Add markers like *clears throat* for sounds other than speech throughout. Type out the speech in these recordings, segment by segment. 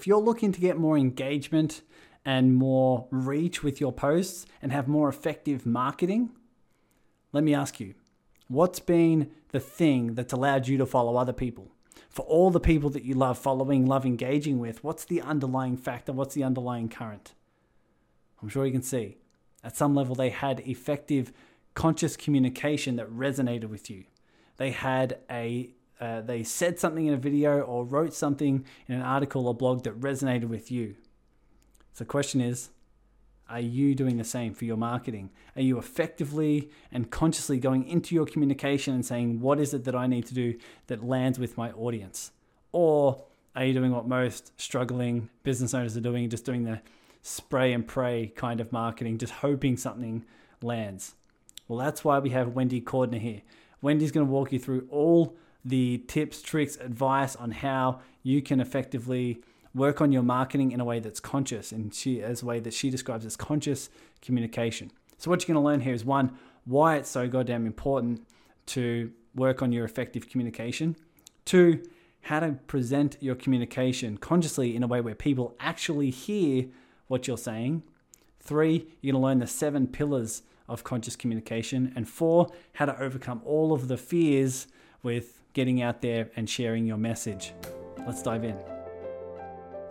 if you're looking to get more engagement and more reach with your posts and have more effective marketing, let me ask you, what's been the thing that's allowed you to follow other people? For all the people that you love following, love engaging with, what's the underlying factor? What's the underlying current? I'm sure you can see. At some level, they had effective conscious communication that resonated with you. They had a uh, they said something in a video or wrote something in an article or blog that resonated with you. So the question is, are you doing the same for your marketing? Are you effectively and consciously going into your communication and saying, what is it that I need to do that lands with my audience? Or are you doing what most struggling business owners are doing, just doing the spray and pray kind of marketing, just hoping something lands? Well, that's why we have Wendy Cordner here. Wendy's going to walk you through all the tips, tricks, advice on how you can effectively work on your marketing in a way that's conscious and she as a way that she describes as conscious communication. So what you're going to learn here is one, why it's so goddamn important to work on your effective communication. Two, how to present your communication consciously in a way where people actually hear what you're saying. Three, you're going to learn the seven pillars of conscious communication. And four, how to overcome all of the fears with getting out there and sharing your message. Let's dive in.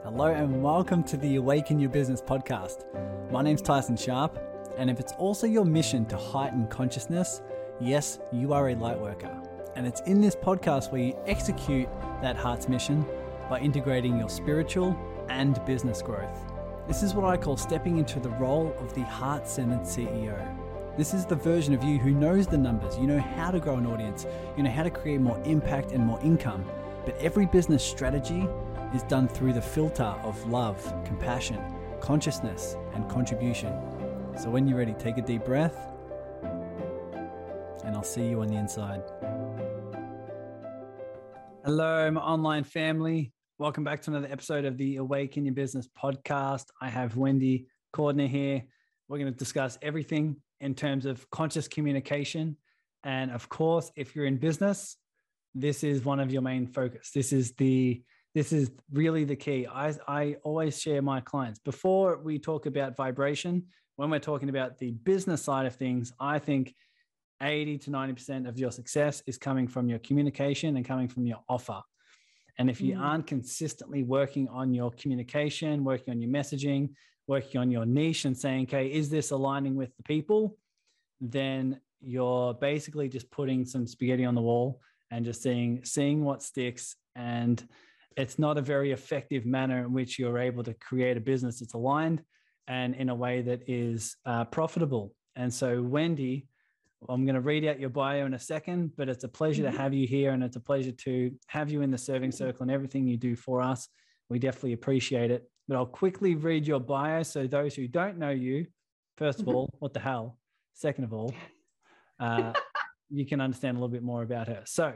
Hello, and welcome to the Awaken Your Business podcast. My name's Tyson Sharp, and if it's also your mission to heighten consciousness, yes, you are a light worker. And it's in this podcast where you execute that heart's mission by integrating your spiritual and business growth. This is what I call stepping into the role of the heart centered CEO. This is the version of you who knows the numbers, you know how to grow an audience, you know how to create more impact and more income. But every business strategy is done through the filter of love, compassion, consciousness, and contribution. So when you're ready, take a deep breath, and I'll see you on the inside. Hello, my online family. Welcome back to another episode of the Awaken Your Business podcast. I have Wendy Cordner here. We're going to discuss everything in terms of conscious communication. And of course, if you're in business, this is one of your main focus. This is the this is really the key. I, I always share my clients before we talk about vibration, when we're talking about the business side of things, I think 80 to 90% of your success is coming from your communication and coming from your offer. And if you mm. aren't consistently working on your communication, working on your messaging, working on your niche and saying, okay, is this aligning with the people? Then you're basically just putting some spaghetti on the wall and just seeing seeing what sticks. And it's not a very effective manner in which you're able to create a business that's aligned and in a way that is uh, profitable. And so, Wendy, I'm going to read out your bio in a second, but it's a pleasure to mm-hmm. have you here and it's a pleasure to have you in the serving circle and everything you do for us. We definitely appreciate it but I'll quickly read your bio. So those who don't know you, first of *laughs* all, what the hell? Second of all, uh, *laughs* you can understand a little bit more about her. So,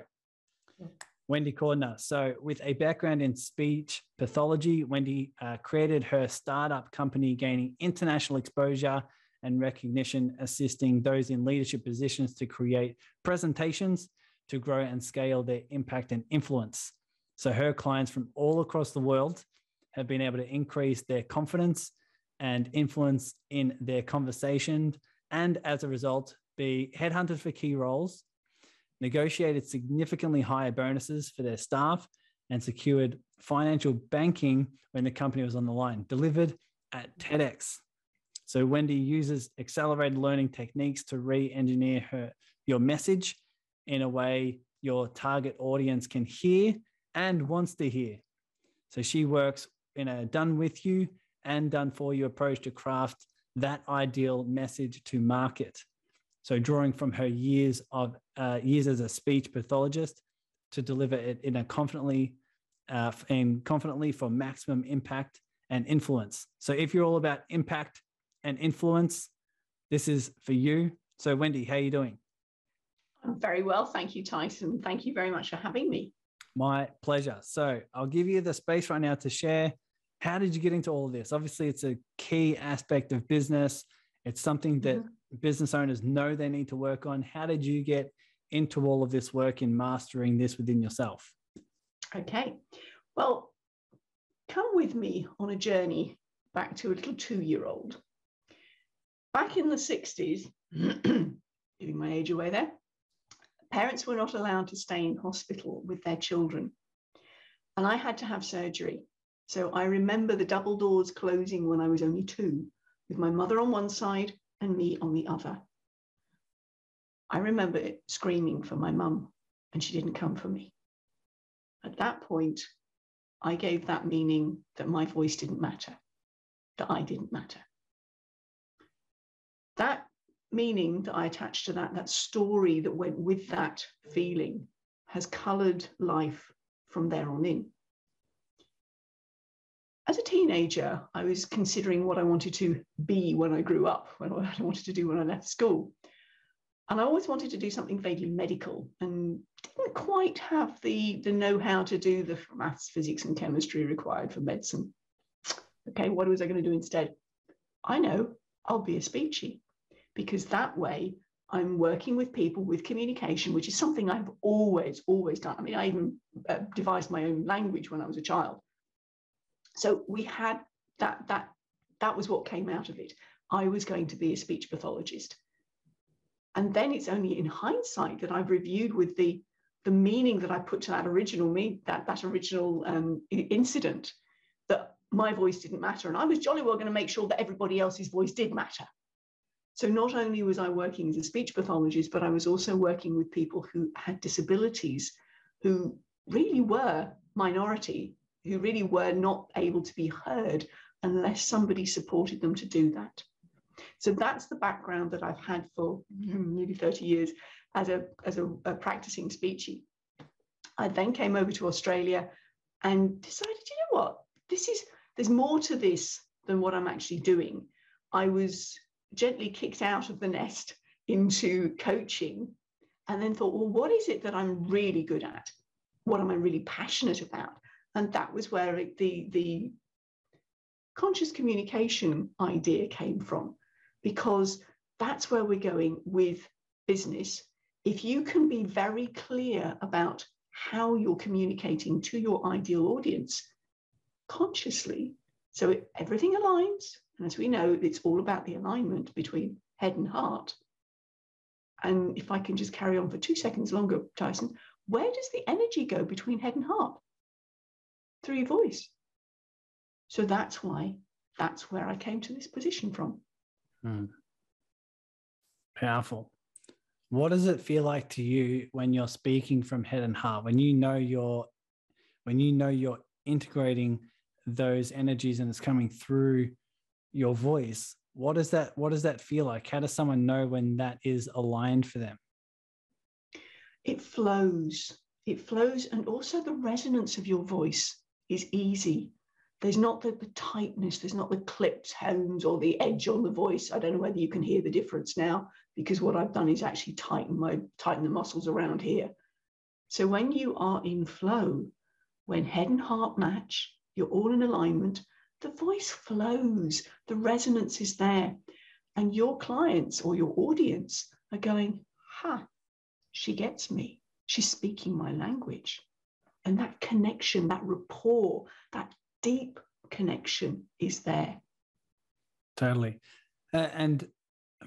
Wendy Cordner. So, with a background in speech pathology, Wendy uh, created her startup company, gaining international exposure and recognition, assisting those in leadership positions to create presentations to grow and scale their impact and influence. So, her clients from all across the world have been able to increase their confidence and influence in their conversation, and as a result, be headhunted for key roles, negotiated significantly higher bonuses for their staff, and secured financial banking when the company was on the line, delivered at TEDx. So Wendy uses accelerated learning techniques to re-engineer her your message in a way your target audience can hear and wants to hear. So she works in a done with you and done for you approach to craft that ideal message to market. So, drawing from her years of uh, years as a speech pathologist to deliver it in a confidently uh, and confidently for maximum impact and influence. So, if you're all about impact and influence, this is for you. So, Wendy, how are you doing? I'm very well, thank you, Tyson. Thank you very much for having me. My pleasure. So, I'll give you the space right now to share how did you get into all of this? Obviously, it's a key aspect of business. It's something that mm-hmm. business owners know they need to work on. How did you get into all of this work in mastering this within yourself? Okay. Well, come with me on a journey back to a little two year old. Back in the 60s, *clears throat* giving my age away there, parents were not allowed to stay in hospital with their children. And I had to have surgery. So I remember the double doors closing when I was only two, with my mother on one side and me on the other. I remember screaming for my mum, and she didn't come for me. At that point, I gave that meaning that my voice didn't matter, that I didn't matter. That meaning that I attached to that, that story that went with that feeling, has colored life from there on in. As a teenager, I was considering what I wanted to be when I grew up, what I wanted to do when I left school. And I always wanted to do something vaguely medical and didn't quite have the, the know how to do the maths, physics, and chemistry required for medicine. Okay, what was I going to do instead? I know I'll be a speechy because that way I'm working with people with communication, which is something I've always, always done. I mean, I even uh, devised my own language when I was a child. So we had that, that, that was what came out of it. I was going to be a speech pathologist. And then it's only in hindsight that I've reviewed with the, the meaning that I put to that original me, that, that original um, incident, that my voice didn't matter. And I was jolly well going to make sure that everybody else's voice did matter. So not only was I working as a speech pathologist, but I was also working with people who had disabilities, who really were minority, who really were not able to be heard unless somebody supported them to do that. So that's the background that I've had for nearly 30 years as a, as a, a practicing speechy. I then came over to Australia and decided, you know what, this is, there's more to this than what I'm actually doing. I was gently kicked out of the nest into coaching and then thought, well, what is it that I'm really good at? What am I really passionate about? And that was where it, the, the conscious communication idea came from, because that's where we're going with business. If you can be very clear about how you're communicating to your ideal audience consciously, so it, everything aligns, and as we know, it's all about the alignment between head and heart. And if I can just carry on for two seconds longer, Tyson, where does the energy go between head and heart? Through your voice. So that's why, that's where I came to this position from. Hmm. Powerful. What does it feel like to you when you're speaking from head and heart? When you know you're, when you know you're integrating those energies and it's coming through your voice what does that what does that feel like how does someone know when that is aligned for them it flows it flows and also the resonance of your voice is easy there's not the, the tightness there's not the clipped tones or the edge on the voice i don't know whether you can hear the difference now because what i've done is actually tighten my tighten the muscles around here so when you are in flow when head and heart match you're all in alignment the voice flows, the resonance is there. And your clients or your audience are going, ha, she gets me. She's speaking my language. And that connection, that rapport, that deep connection is there. Totally. Uh, and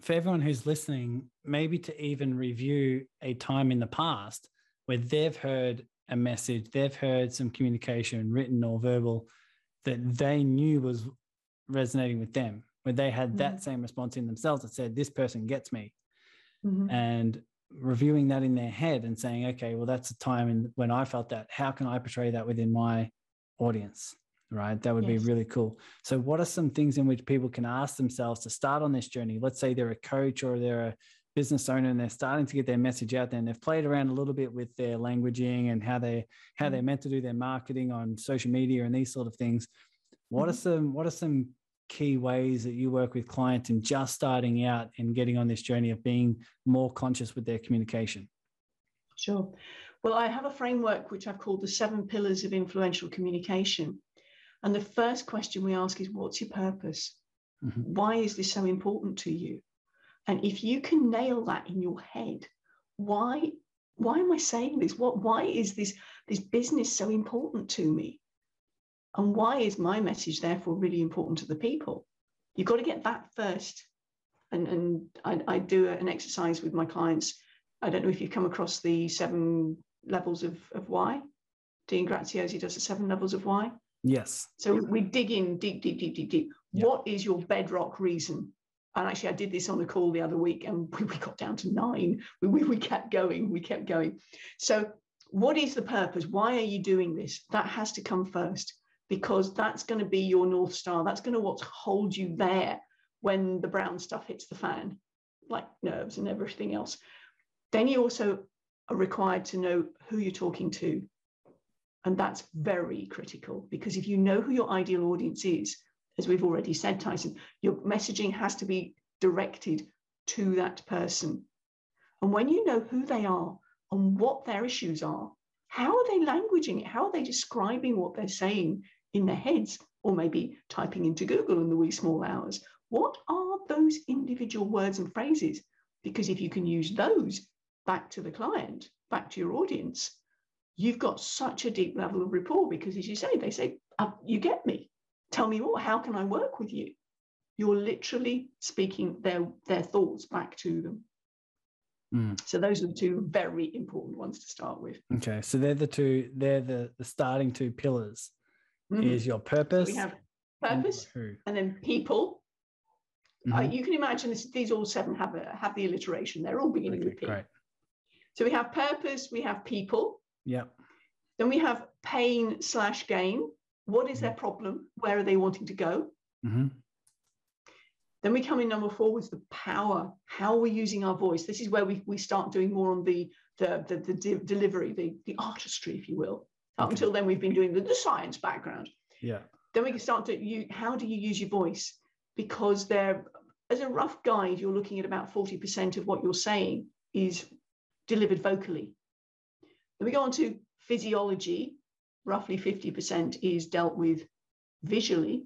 for everyone who's listening, maybe to even review a time in the past where they've heard a message, they've heard some communication, written or verbal, that they knew was resonating with them, where they had mm-hmm. that same response in themselves that said, This person gets me. Mm-hmm. And reviewing that in their head and saying, okay, well, that's a time in, when I felt that. How can I portray that within my audience? Right. That would yes. be really cool. So, what are some things in which people can ask themselves to start on this journey? Let's say they're a coach or they're a business owner and they're starting to get their message out there and they've played around a little bit with their languaging and how they how they're mm. meant to do their marketing on social media and these sort of things what are mm-hmm. some what are some key ways that you work with clients and just starting out and getting on this journey of being more conscious with their communication sure well i have a framework which i've called the seven pillars of influential communication and the first question we ask is what's your purpose mm-hmm. why is this so important to you and if you can nail that in your head, why why am I saying this? What why is this this business so important to me? And why is my message therefore really important to the people? You've got to get that first. And, and I, I do an exercise with my clients. I don't know if you've come across the seven levels of, of why. Dean Graziosi does the seven levels of why. Yes. So we dig in deep, deep, deep, deep, deep. Yep. What is your bedrock reason? And actually, I did this on a call the other week and *laughs* we, we got down to nine. We, we, we kept going, we kept going. So, what is the purpose? Why are you doing this? That has to come first because that's going to be your North Star. That's going to what hold you there when the brown stuff hits the fan, like nerves and everything else. Then you also are required to know who you're talking to. And that's very critical because if you know who your ideal audience is, as we've already said, Tyson, your messaging has to be directed to that person. And when you know who they are and what their issues are, how are they languaging it? How are they describing what they're saying in their heads or maybe typing into Google in the wee small hours? What are those individual words and phrases? Because if you can use those back to the client, back to your audience, you've got such a deep level of rapport because, as you say, they say, uh, You get me. Tell me more. How can I work with you? You're literally speaking their, their thoughts back to them. Mm. So those are the two very important ones to start with. Okay, so they're the two. They're the the starting two pillars. Mm. Is your purpose? We have purpose, and, and then people. Mm-hmm. Uh, you can imagine this, these all seven have a, have the alliteration. They're all beginning okay, with P. Great. So we have purpose. We have people. Yeah. Then we have pain slash gain. What is their mm-hmm. problem? Where are they wanting to go? Mm-hmm. Then we come in number four with the power. How are we using our voice? This is where we, we start doing more on the, the, the, the de- delivery, the, the artistry, if you will. Up okay. until then, we've been doing the, the science background. Yeah. Then we can start to you. How do you use your voice? Because there, as a rough guide, you're looking at about 40% of what you're saying is delivered vocally. Then we go on to physiology. Roughly 50% is dealt with visually.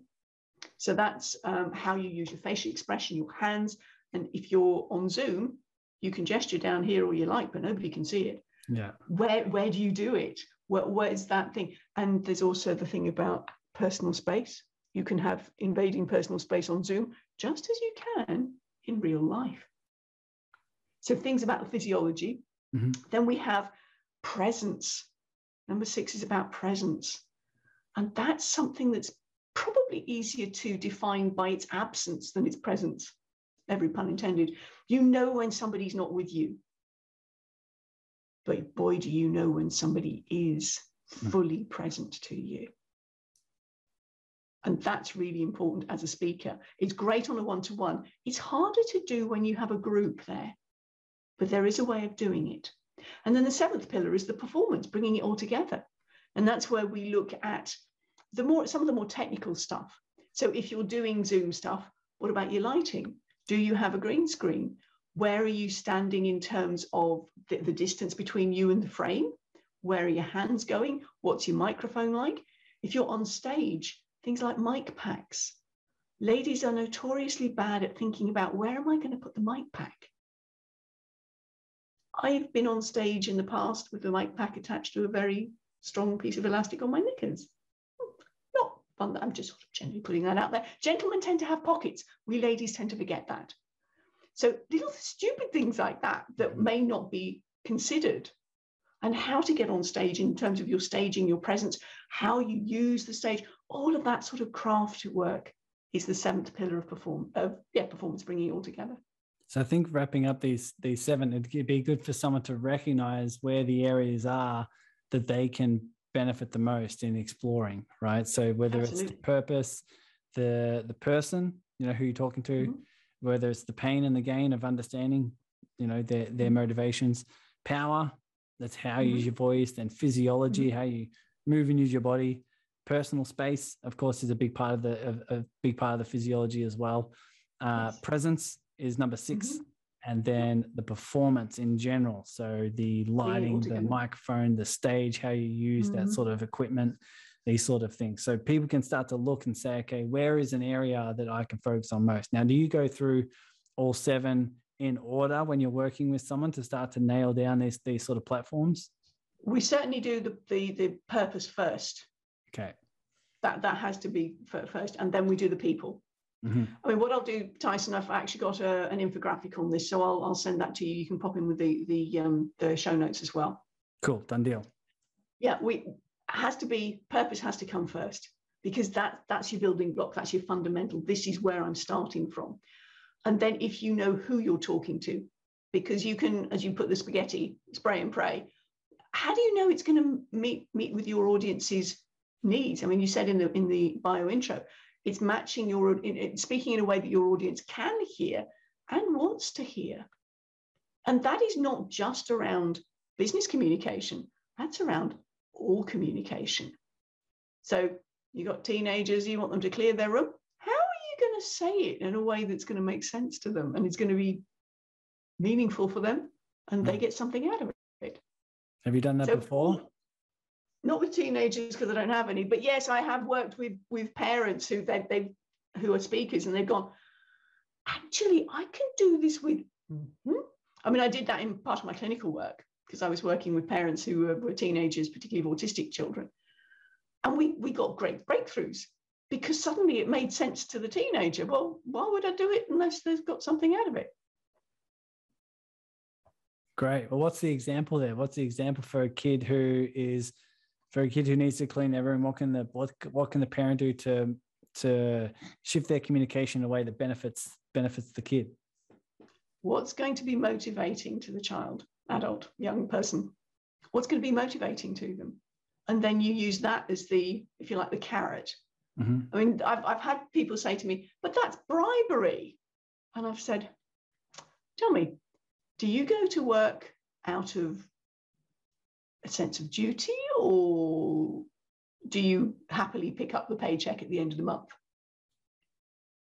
So that's um, how you use your facial expression, your hands. And if you're on Zoom, you can gesture down here all you like, but nobody can see it. Yeah. Where where do you do it? Where, where is that thing? And there's also the thing about personal space. You can have invading personal space on Zoom just as you can in real life. So things about physiology. Mm-hmm. Then we have presence. Number six is about presence. And that's something that's probably easier to define by its absence than its presence. Every pun intended. You know when somebody's not with you. But boy, do you know when somebody is hmm. fully present to you. And that's really important as a speaker. It's great on a one to one. It's harder to do when you have a group there, but there is a way of doing it. And then the seventh pillar is the performance, bringing it all together. And that's where we look at the more some of the more technical stuff. So if you're doing Zoom stuff, what about your lighting? Do you have a green screen? Where are you standing in terms of the, the distance between you and the frame? Where are your hands going? What's your microphone like? If you're on stage, things like mic packs. Ladies are notoriously bad at thinking about where am I going to put the mic pack? I've been on stage in the past with the mic pack attached to a very strong piece of elastic on my knickers. Not fun. I'm just generally putting that out there. Gentlemen tend to have pockets. We ladies tend to forget that. So little stupid things like that that mm-hmm. may not be considered and how to get on stage in terms of your staging, your presence, how you use the stage, all of that sort of craft work is the seventh pillar of perform of yeah performance, bringing it all together. So I think wrapping up these these seven, it'd be good for someone to recognize where the areas are that they can benefit the most in exploring, right? So whether Absolutely. it's the purpose, the the person, you know, who you're talking to, mm-hmm. Whether it's the pain and the gain of understanding, you know, their their mm-hmm. motivations, power, that's how you mm-hmm. use your voice, then physiology, mm-hmm. how you move and use your body, personal space, of course, is a big part of the a, a big part of the physiology as well. Uh. Presence, is number 6 mm-hmm. and then the performance in general so the lighting the microphone the stage how you use mm-hmm. that sort of equipment these sort of things so people can start to look and say okay where is an area that i can focus on most now do you go through all seven in order when you're working with someone to start to nail down these these sort of platforms we certainly do the the, the purpose first okay that that has to be first, and then we do the people. Mm-hmm. I mean, what I'll do, Tyson, I've actually got a, an infographic on this, so I'll, I'll send that to you. You can pop in with the the um, the show notes as well. Cool, done deal. Yeah, we has to be purpose has to come first because that that's your building block, that's your fundamental. This is where I'm starting from, and then if you know who you're talking to, because you can, as you put the spaghetti, spray and pray. How do you know it's going to meet meet with your audience's needs? I mean, you said in the in the bio intro it's matching your, speaking in a way that your audience can hear and wants to hear. And that is not just around business communication, that's around all communication. So you got teenagers, you want them to clear their room. How are you going to say it in a way that's going to make sense to them and it's going to be meaningful for them and they hmm. get something out of it? Have you done that so, before? not with teenagers because I don't have any, but yes, I have worked with with parents who they they who are speakers and they've gone. Actually, I can do this with. Mm-hmm. I mean, I did that in part of my clinical work because I was working with parents who were, were teenagers, particularly autistic children, and we we got great breakthroughs because suddenly it made sense to the teenager. Well, why would I do it unless they've got something out of it? Great. Well, what's the example there? What's the example for a kid who is for a kid who needs to clean their room, what can the what, what can the parent do to to shift their communication in a way that benefits benefits the kid? What's going to be motivating to the child, adult, young person? What's going to be motivating to them? And then you use that as the, if you like, the carrot. Mm-hmm. I mean, I've, I've had people say to me, but that's bribery. And I've said, tell me, do you go to work out of a sense of duty or do you happily pick up the paycheck at the end of the month?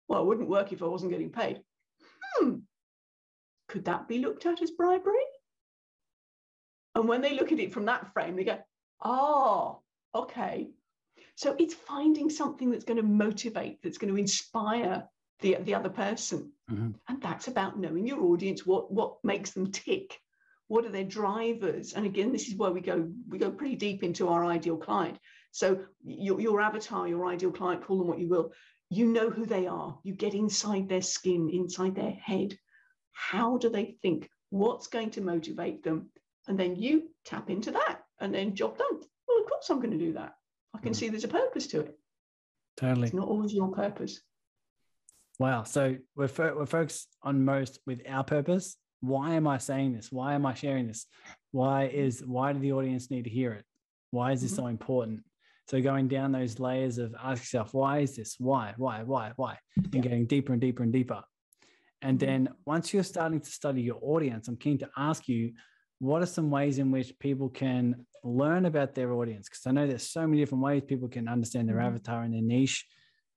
Well, it wouldn't work if I wasn't getting paid. Hmm. Could that be looked at as bribery? And when they look at it from that frame, they go, oh, okay. So it's finding something that's going to motivate, that's going to inspire the, the other person. Mm-hmm. And that's about knowing your audience, what, what makes them tick what are their drivers and again this is where we go we go pretty deep into our ideal client so your, your avatar your ideal client call them what you will you know who they are you get inside their skin inside their head how do they think what's going to motivate them and then you tap into that and then job done well of course i'm going to do that i can mm. see there's a purpose to it totally it's not always your purpose wow so we're, fo- we're focused on most with our purpose why am I saying this? Why am I sharing this? Why is why do the audience need to hear it? Why is this mm-hmm. so important? So going down those layers of ask yourself, why is this? Why? Why? Why? Why? And getting deeper and deeper and deeper. And mm-hmm. then once you're starting to study your audience, I'm keen to ask you, what are some ways in which people can learn about their audience? Because I know there's so many different ways people can understand their mm-hmm. avatar and their niche.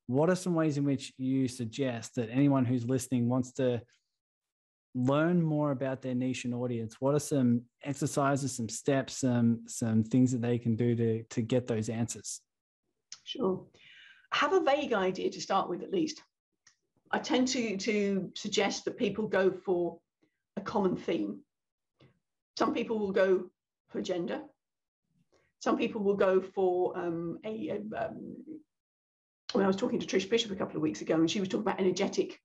What are some ways in which you suggest that anyone who's listening wants to learn more about their niche and audience what are some exercises some steps some some things that they can do to to get those answers sure have a vague idea to start with at least i tend to to suggest that people go for a common theme some people will go for gender some people will go for um, a, um, when i was talking to trish bishop a couple of weeks ago and she was talking about energetic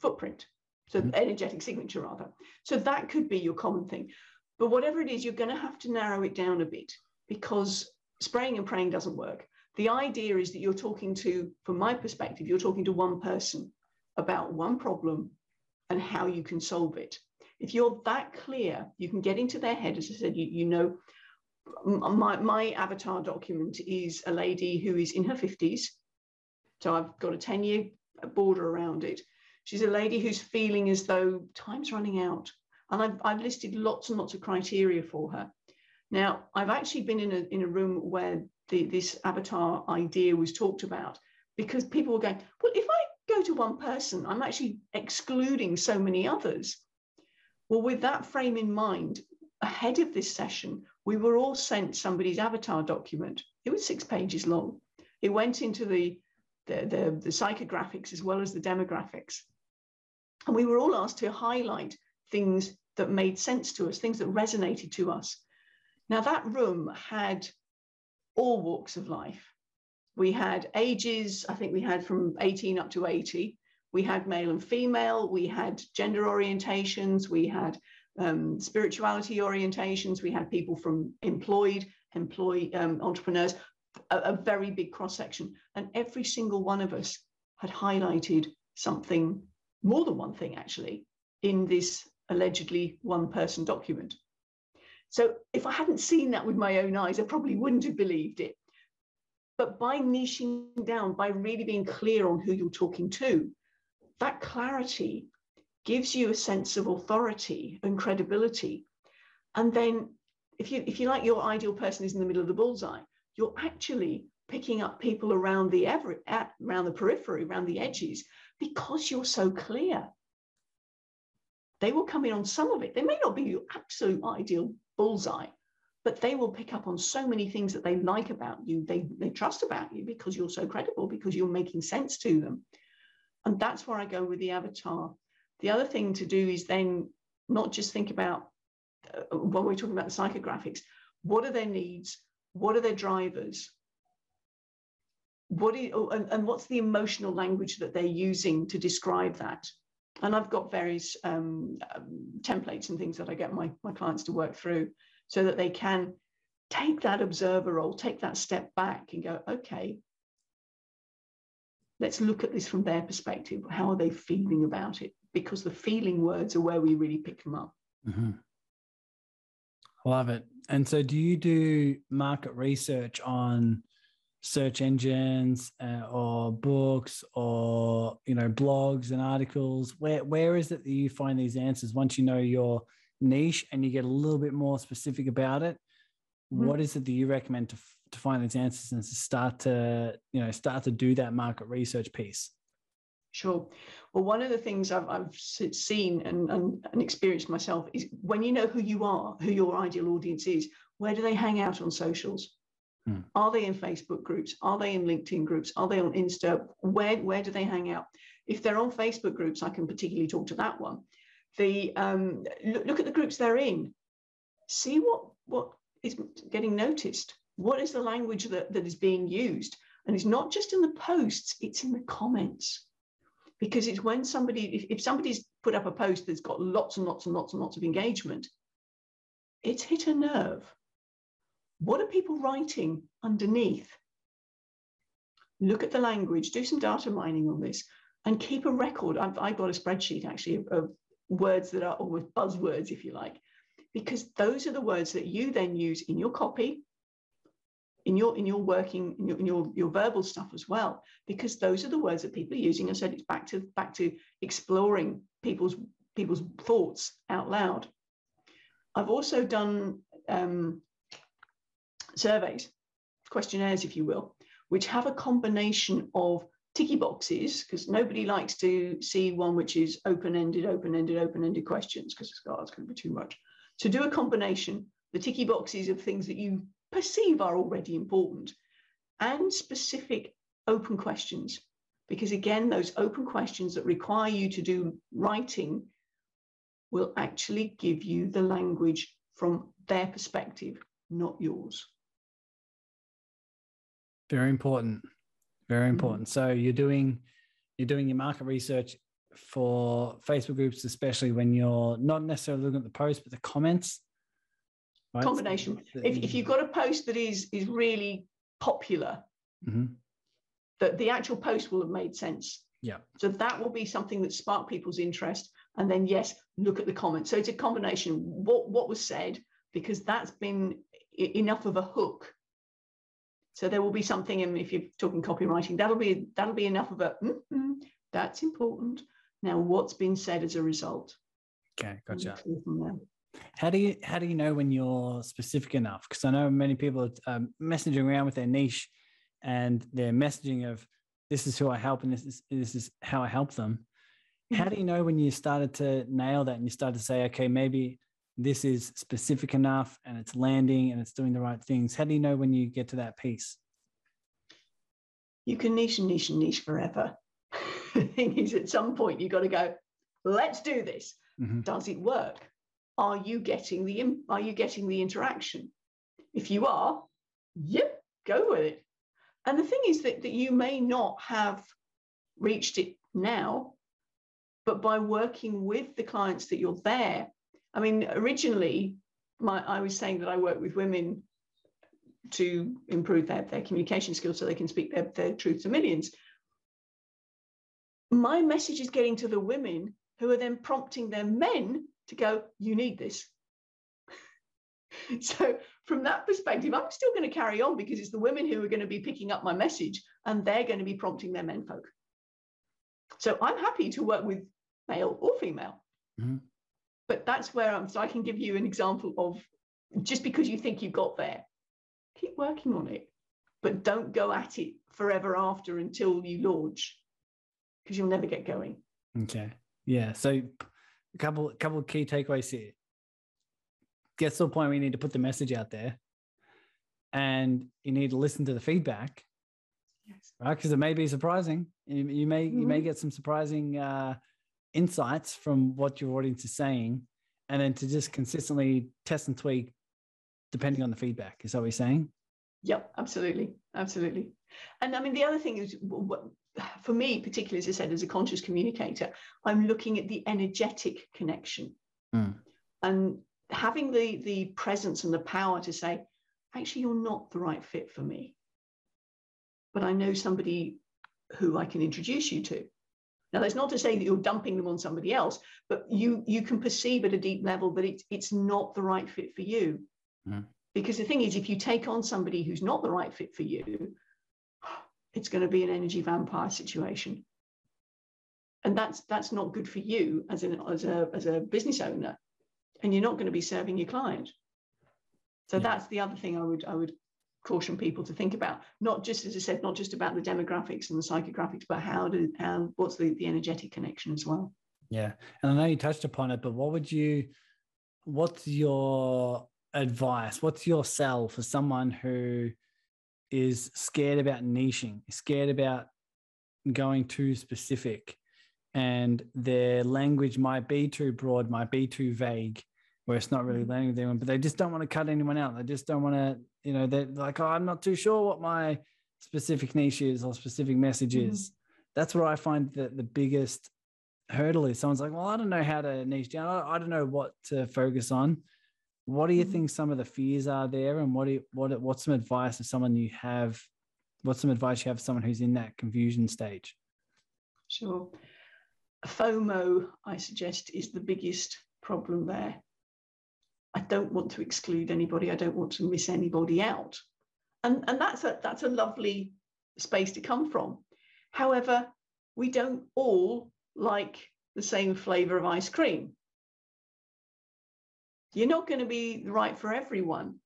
footprint so mm-hmm. energetic signature rather. So that could be your common thing. But whatever it is, you're going to have to narrow it down a bit because spraying and praying doesn't work. The idea is that you're talking to, from my perspective, you're talking to one person about one problem and how you can solve it. If you're that clear, you can get into their head. As I said, you, you know, my, my avatar document is a lady who is in her 50s. So I've got a 10 year border around it. She's a lady who's feeling as though time's running out. And I've, I've listed lots and lots of criteria for her. Now, I've actually been in a, in a room where the, this avatar idea was talked about because people were going, well, if I go to one person, I'm actually excluding so many others. Well, with that frame in mind, ahead of this session, we were all sent somebody's avatar document. It was six pages long. It went into the, the, the, the psychographics as well as the demographics. And we were all asked to highlight things that made sense to us, things that resonated to us. Now, that room had all walks of life. we had ages, I think we had from 18 up to 80. We had male and female, we had gender orientations, we had um, spirituality orientations, we had people from employed, employee um, entrepreneurs, a, a very big cross section. And every single one of us had highlighted something, more than one thing actually, in this allegedly one person document. So if I hadn't seen that with my own eyes, I probably wouldn't have believed it. But by niching down, by really being clear on who you're talking to, that clarity gives you a sense of authority and credibility. And then if you if you like your ideal person is in the middle of the bullseye, you're actually picking up people around the ever, around the periphery, around the edges, because you're so clear. They will come in on some of it. They may not be your absolute ideal bullseye, but they will pick up on so many things that they like about you, they, they trust about you because you're so credible, because you're making sense to them. And that's where I go with the avatar. The other thing to do is then not just think about uh, when we're talking about the psychographics, what are their needs? What are their drivers? What is, and, and what's the emotional language that they're using to describe that? and I've got various um, um, templates and things that I get my, my clients to work through so that they can take that observer role, take that step back and go, okay, let's look at this from their perspective. How are they feeling about it? Because the feeling words are where we really pick them up. Mm-hmm. Love it. And so, do you do market research on search engines uh, or books or you know blogs and articles where where is it that you find these answers once you know your niche and you get a little bit more specific about it mm-hmm. what is it that you recommend to, to find these answers and to start to you know start to do that market research piece Sure. Well, one of the things I've, I've seen and, and, and, experienced myself is when you know who you are, who your ideal audience is, where do they hang out on socials? Hmm. Are they in Facebook groups? Are they in LinkedIn groups? Are they on Insta? Where, where do they hang out? If they're on Facebook groups, I can particularly talk to that one. The um, look, look at the groups they're in. See what what is getting noticed. What is the language that, that is being used? And it's not just in the posts, it's in the comments. Because it's when somebody, if, if somebody's put up a post that's got lots and lots and lots and lots of engagement, it's hit a nerve what are people writing underneath? Look at the language, do some data mining on this, and keep a record. I've, I've got a spreadsheet actually of, of words that are almost buzzwords, if you like, because those are the words that you then use in your copy, in your in your working in your, in your your verbal stuff as well because those are the words that people are using and so it's back to back to exploring people's people's thoughts out loud i've also done um, surveys, questionnaires, if you will, which have a combination of ticky boxes, because nobody likes to see one which is open-ended, open-ended, open-ended questions, because it's, oh, it's going to be too much. To do a combination, the ticky boxes of things that you perceive are already important, and specific open questions. Because again, those open questions that require you to do writing will actually give you the language from their perspective, not yours. Very important. Very mm-hmm. important. Mm-hmm. So you're doing you're doing your market research for Facebook groups, especially when you're not necessarily looking at the post, but the comments. Right? Combination. if, if you've got a post that is is really popular, mm-hmm. that the actual post will have made sense. Yeah. So that will be something that spark people's interest. And then yes, look at the comments. So it's a combination. What what was said, because that's been enough of a hook so there will be something, and if you're talking copywriting, that'll be that'll be enough of a mm-hmm, that's important. Now, what's been said as a result? Okay, gotcha. How do you how do you know when you're specific enough? Because I know many people are um, messaging around with their niche, and their messaging of this is who I help and this is this is how I help them. How do you know when you started to nail that and you started to say, okay, maybe this is specific enough and it's landing and it's doing the right things? How do you know when you get to that piece? You can niche and niche and niche forever. the thing is, at some point, you've got to go, let's do this. Mm-hmm. Does it work? Are you getting the are you getting the interaction? If you are, yep, go with it. And the thing is that, that you may not have reached it now, but by working with the clients that you're there. I mean, originally, my, I was saying that I work with women to improve their, their communication skills so they can speak their, their truth to millions. My message is getting to the women who are then prompting their men to go, You need this. *laughs* so, from that perspective, I'm still going to carry on because it's the women who are going to be picking up my message and they're going to be prompting their men folk. So, I'm happy to work with male or female. Mm-hmm. But that's where I'm, so I can give you an example of just because you think you got there, keep working on it, but don't go at it forever after until you launch because you'll never get going. Okay. Yeah. So a couple couple of key takeaways here. Gets to a point where you need to put the message out there and you need to listen to the feedback. Yes. Right. Because it may be surprising. You, you may mm-hmm. you may mm-hmm. get some surprising uh, insights from what your audience is saying, and then to just consistently test and tweak depending on the feedback. Is that what you're saying? Yep, absolutely, absolutely. And I mean, the other thing is, for me, particularly as I said, as a conscious communicator, I'm looking at the energetic connection, mm. and having the the presence and the power to say, actually, you're not the right fit for me, but I know somebody who I can introduce you to. Now, that's not to say that you're dumping them on somebody else, but you you can perceive at a deep level that it's it's not the right fit for you. Mm. Because the thing is, if you take on somebody who's not the right fit for you, *gasps* it's going to be an energy vampire situation. And that's that's not good for you as an as a as a business owner. And you're not going to be serving your client. So yeah. that's the other thing I would I would caution people to think about not just as i said not just about the demographics and the psychographics but how do how what's the, the energetic connection as well yeah and i know you touched upon it but what would you what's your advice what's your sell for someone who is scared about niching scared about going too specific and their language might be too broad might be too vague where it's not really mm-hmm. landing with anyone, but they just don't want to cut anyone out. They just don't want to, you know, they're like, oh, I'm not too sure what my specific niche is or specific message mm-hmm. is. That's where I find that the biggest hurdle is. Someone's like, well, I don't know how to niche down. I, I don't know what to focus on. What do you mm-hmm. think some of the fears are there, and what do you, what what's some advice for someone you have? What's some advice you have for someone who's in that confusion stage? Sure. FOMO, I suggest, is the biggest problem there. I don't want to exclude anybody. I don't want to miss anybody out. And, and that's a that's a lovely space to come from. However, we don't all like the same flavor of ice cream. You're not going to be right for everyone.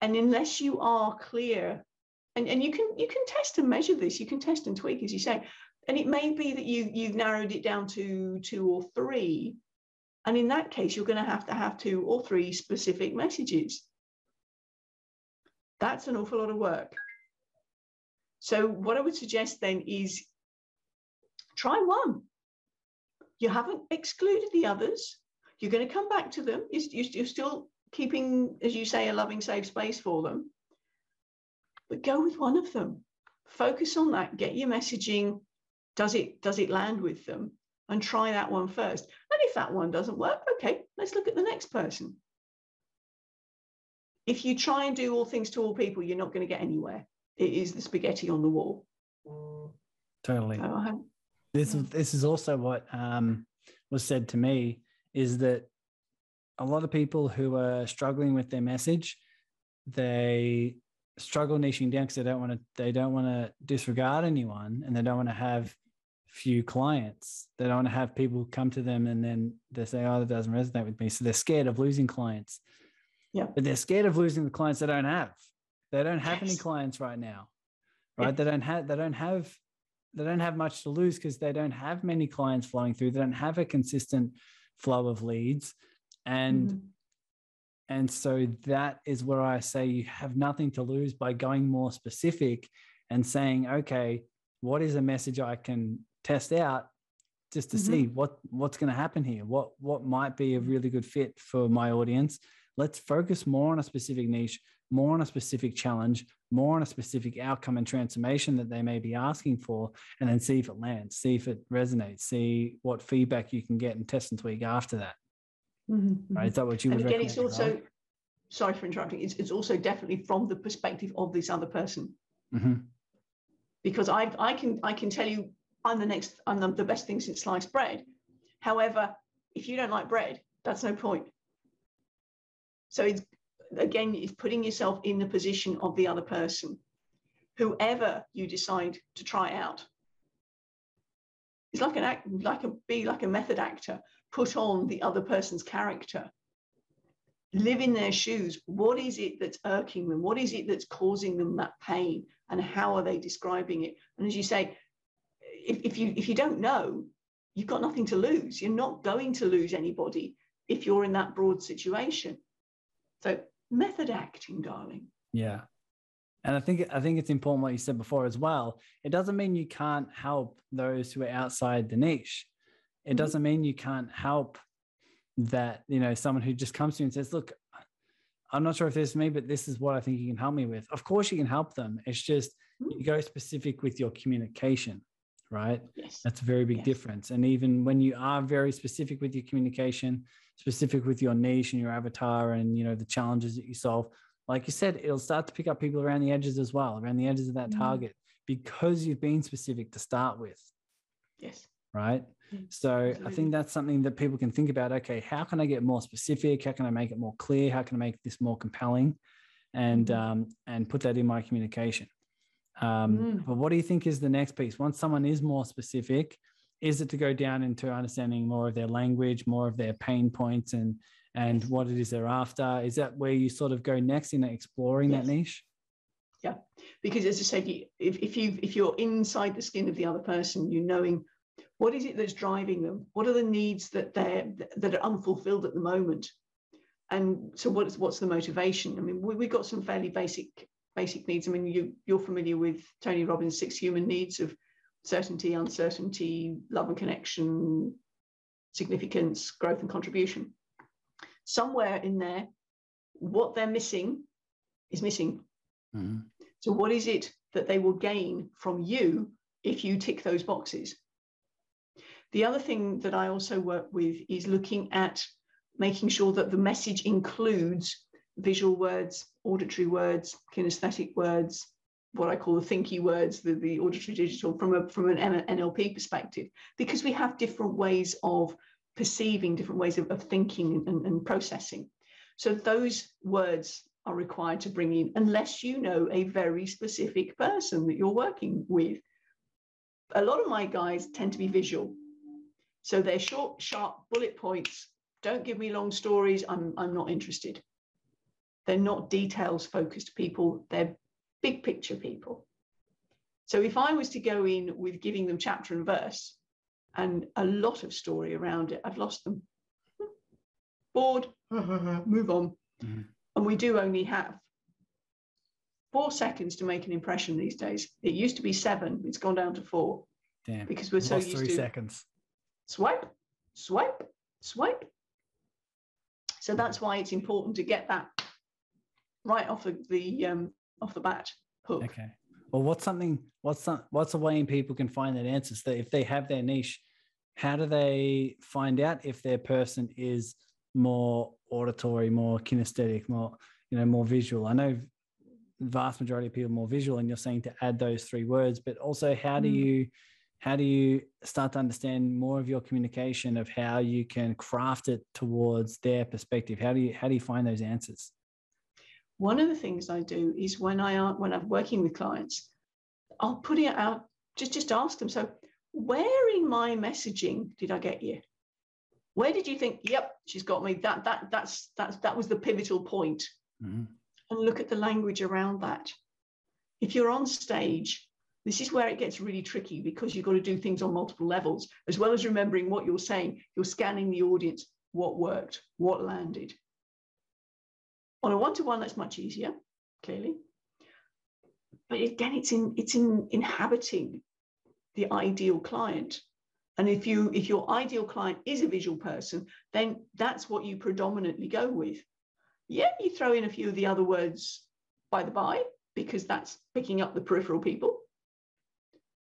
And unless you are clear, and, and you can you can test and measure this, you can test and tweak, as you say. And it may be that you you've narrowed it down to two or three, and in that case, you're going to have to have two or three specific messages. That's an awful lot of work. So, what I would suggest then is try one. You haven't excluded the others. You're going to come back to them. You're still keeping, as you say, a loving, safe space for them. But go with one of them. Focus on that. Get your messaging. Does it does it land with them? And try that one first And if that one doesn't work, okay, let's look at the next person. If you try and do all things to all people, you're not going to get anywhere. It is the spaghetti on the wall. Totally. So this this is also what um, was said to me is that a lot of people who are struggling with their message, they struggle niching down because they don't want to they don't want to disregard anyone and they don't want to have few clients. They don't want to have people come to them and then they say, oh, that doesn't resonate with me. So they're scared of losing clients. Yeah. But they're scared of losing the clients they don't have. They don't have yes. any clients right now. Right. Yeah. They don't have they don't have they don't have much to lose because they don't have many clients flowing through. They don't have a consistent flow of leads. And mm-hmm. and so that is where I say you have nothing to lose by going more specific and saying, okay, what is a message I can test out just to mm-hmm. see what what's going to happen here what what might be a really good fit for my audience let's focus more on a specific niche more on a specific challenge, more on a specific outcome and transformation that they may be asking for, and then see if it lands, see if it resonates, see what feedback you can get and test and tweak after that. Mm-hmm. Right? Is that what you and would again, it's also right? sorry for interrupting. It's, it's also definitely from the perspective of this other person. Mm-hmm. Because I I can I can tell you I'm the next I'm the, the best thing since sliced bread. However, if you don't like bread, that's no point. So it's again, it's putting yourself in the position of the other person. Whoever you decide to try out. It's like an act, like a be like a method actor. Put on the other person's character. Live in their shoes. What is it that's irking them? What is it that's causing them that pain? And how are they describing it? And as you say, if, if you if you don't know, you've got nothing to lose. You're not going to lose anybody if you're in that broad situation. So method acting, darling. Yeah. And I think I think it's important what you said before as well. It doesn't mean you can't help those who are outside the niche. It mm-hmm. doesn't mean you can't help that, you know, someone who just comes to you and says, look, I'm not sure if this is me, but this is what I think you can help me with. Of course you can help them. It's just mm-hmm. you go specific with your communication, right? Yes. That's a very big yes. difference. And even when you are very specific with your communication, specific with your niche and your avatar and you know the challenges that you solve like you said it'll start to pick up people around the edges as well around the edges of that mm. target because you've been specific to start with yes right mm. so Absolutely. i think that's something that people can think about okay how can i get more specific how can i make it more clear how can i make this more compelling and mm. um, and put that in my communication um, mm. but what do you think is the next piece once someone is more specific is it to go down into understanding more of their language, more of their pain points and and what it is they're after? Is that where you sort of go next in exploring yes. that niche? Yeah, because as I said, if, if you if you're inside the skin of the other person, you're knowing what is it that's driving them, what are the needs that they're that are unfulfilled at the moment, and so what's what's the motivation? I mean, we, we've got some fairly basic basic needs. I mean, you you're familiar with Tony Robbins' six human needs of certainty, uncertainty, love and connection, significance, growth and contribution. Somewhere in there, what they're missing is missing. Mm-hmm. So, what is it that they will gain from you if you tick those boxes? The other thing that I also work with is looking at making sure that the message includes visual words, auditory words, kinesthetic words, what I call the thinky words, the, the auditory digital, from a from an NLP perspective, because we have different ways of perceiving, different ways of, of thinking and, and processing. So those words are required to bring in, unless you know a very specific person that you're working with. A lot of my guys tend to be visual. So they're short, sharp bullet points. Don't give me long stories. I'm, I'm not interested. They're not details focused people. They're big picture people. So if I was to go in with giving them chapter and verse and a lot of story around it, I've lost them. *laughs* Bored, *laughs* move on. Mm-hmm. And we do only have four seconds to make an impression these days. It used to be seven, it's gone down to four. Damn. Because we're so used three to seconds. Swipe, swipe, swipe. So that's why it's important to get that right off of the um, off the bat hook. Okay. Well, what's something? What's some, What's a way in people can find that answers that if they have their niche, how do they find out if their person is more auditory, more kinesthetic, more you know, more visual? I know vast majority of people more visual, and you're saying to add those three words, but also how do mm. you how do you start to understand more of your communication of how you can craft it towards their perspective? How do you how do you find those answers? One of the things I do is when I when I'm working with clients, I'll put it out, just, just ask them, so where in my messaging did I get you? Where did you think, yep, she's got me? That that that's that's that was the pivotal point. Mm-hmm. And look at the language around that. If you're on stage, this is where it gets really tricky because you've got to do things on multiple levels. As well as remembering what you're saying, you're scanning the audience, what worked, what landed. On a one-to-one, that's much easier, clearly. But again, it's in it's in inhabiting the ideal client. And if you if your ideal client is a visual person, then that's what you predominantly go with. Yeah, you throw in a few of the other words by the by, because that's picking up the peripheral people.